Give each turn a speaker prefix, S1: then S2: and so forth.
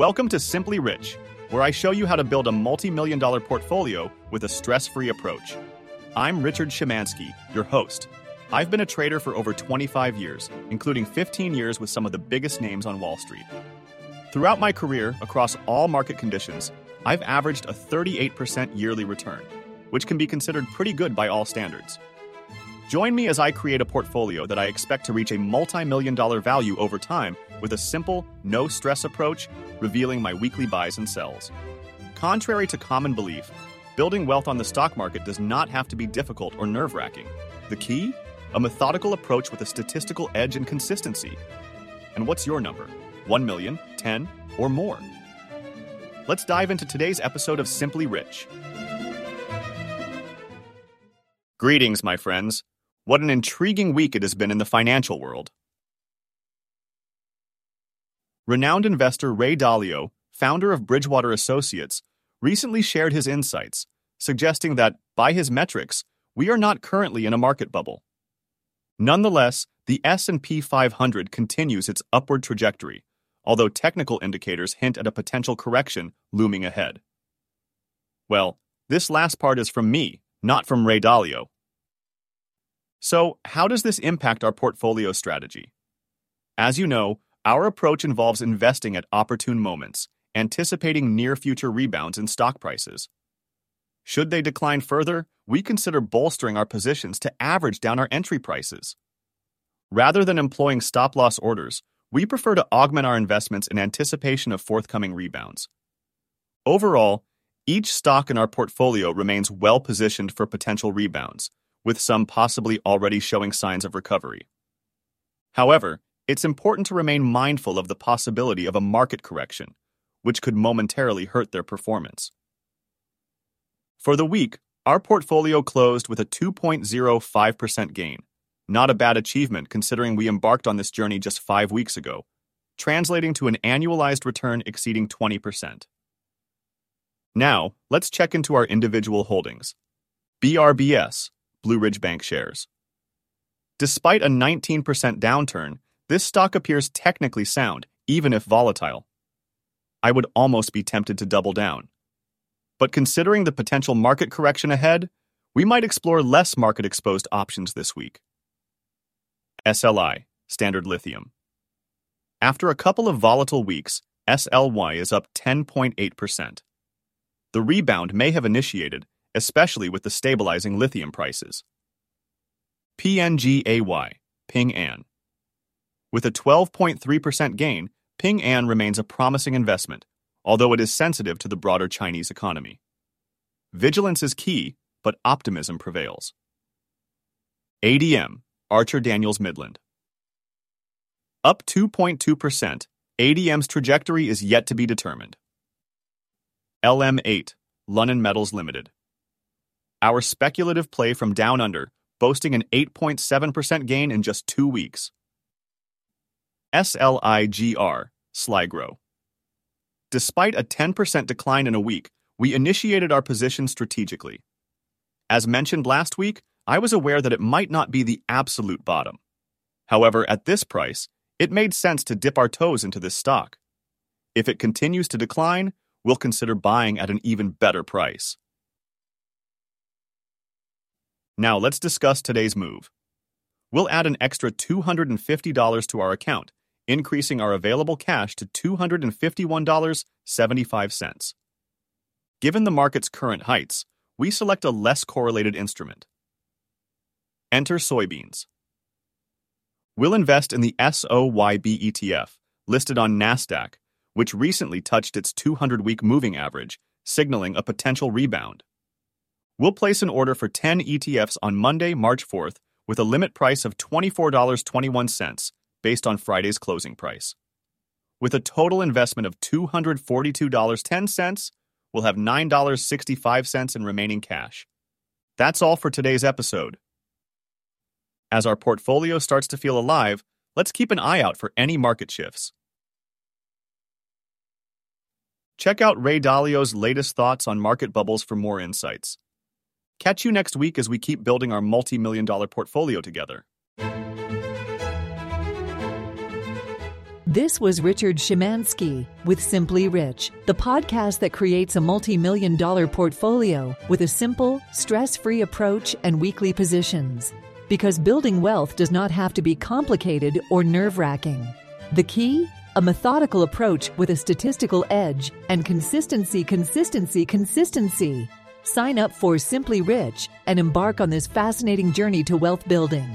S1: Welcome to Simply Rich, where I show you how to build a multi million dollar portfolio with a stress free approach. I'm Richard Szymanski, your host. I've been a trader for over 25 years, including 15 years with some of the biggest names on Wall Street. Throughout my career, across all market conditions, I've averaged a 38% yearly return, which can be considered pretty good by all standards. Join me as I create a portfolio that I expect to reach a multi million dollar value over time with a simple, no stress approach, revealing my weekly buys and sells. Contrary to common belief, building wealth on the stock market does not have to be difficult or nerve wracking. The key? A methodical approach with a statistical edge and consistency. And what's your number? 1 million, 10, or more? Let's dive into today's episode of Simply Rich. Greetings, my friends. What an intriguing week it has been in the financial world. Renowned investor Ray Dalio, founder of Bridgewater Associates, recently shared his insights, suggesting that, by his metrics, we are not currently in a market bubble. Nonetheless, the S&P 500 continues its upward trajectory, although technical indicators hint at a potential correction looming ahead. Well, this last part is from me, not from Ray Dalio. So, how does this impact our portfolio strategy? As you know, our approach involves investing at opportune moments, anticipating near future rebounds in stock prices. Should they decline further, we consider bolstering our positions to average down our entry prices. Rather than employing stop loss orders, we prefer to augment our investments in anticipation of forthcoming rebounds. Overall, each stock in our portfolio remains well positioned for potential rebounds, with some possibly already showing signs of recovery. However, it's important to remain mindful of the possibility of a market correction, which could momentarily hurt their performance. For the week, our portfolio closed with a 2.05% gain. Not a bad achievement considering we embarked on this journey just five weeks ago, translating to an annualized return exceeding 20%. Now, let's check into our individual holdings. BRBS, Blue Ridge Bankshares. Despite a 19% downturn, this stock appears technically sound, even if volatile. I would almost be tempted to double down. But considering the potential market correction ahead, we might explore less market exposed options this week. SLI, Standard Lithium. After a couple of volatile weeks, SLY is up 10.8%. The rebound may have initiated, especially with the stabilizing lithium prices. PNGAY, Ping An. With a 12.3% gain, Ping An remains a promising investment, although it is sensitive to the broader Chinese economy. Vigilance is key, but optimism prevails. ADM, Archer Daniels Midland. Up 2.2%, ADM's trajectory is yet to be determined. LM8, Lunnon Metals Limited. Our speculative play from down under, boasting an 8.7% gain in just two weeks. SLIGR, Sligro. Despite a 10% decline in a week, we initiated our position strategically. As mentioned last week, I was aware that it might not be the absolute bottom. However, at this price, it made sense to dip our toes into this stock. If it continues to decline, we'll consider buying at an even better price. Now let's discuss today's move. We'll add an extra $250 to our account, increasing our available cash to $251.75. Given the market's current heights, we select a less correlated instrument. Enter soybeans. We'll invest in the SOYB ETF, listed on NASDAQ, which recently touched its 200 week moving average, signaling a potential rebound. We'll place an order for 10 ETFs on Monday, March 4th, with a limit price of $24.21 based on Friday's closing price. With a total investment of $242.10, we'll have $9.65 in remaining cash. That's all for today's episode. As our portfolio starts to feel alive, let's keep an eye out for any market shifts. Check out Ray Dalio's latest thoughts on market bubbles for more insights. Catch you next week as we keep building our multi million dollar portfolio together.
S2: This was Richard Szymanski with Simply Rich, the podcast that creates a multi million dollar portfolio with a simple, stress free approach and weekly positions. Because building wealth does not have to be complicated or nerve wracking. The key? A methodical approach with a statistical edge and consistency, consistency, consistency. Sign up for Simply Rich and embark on this fascinating journey to wealth building.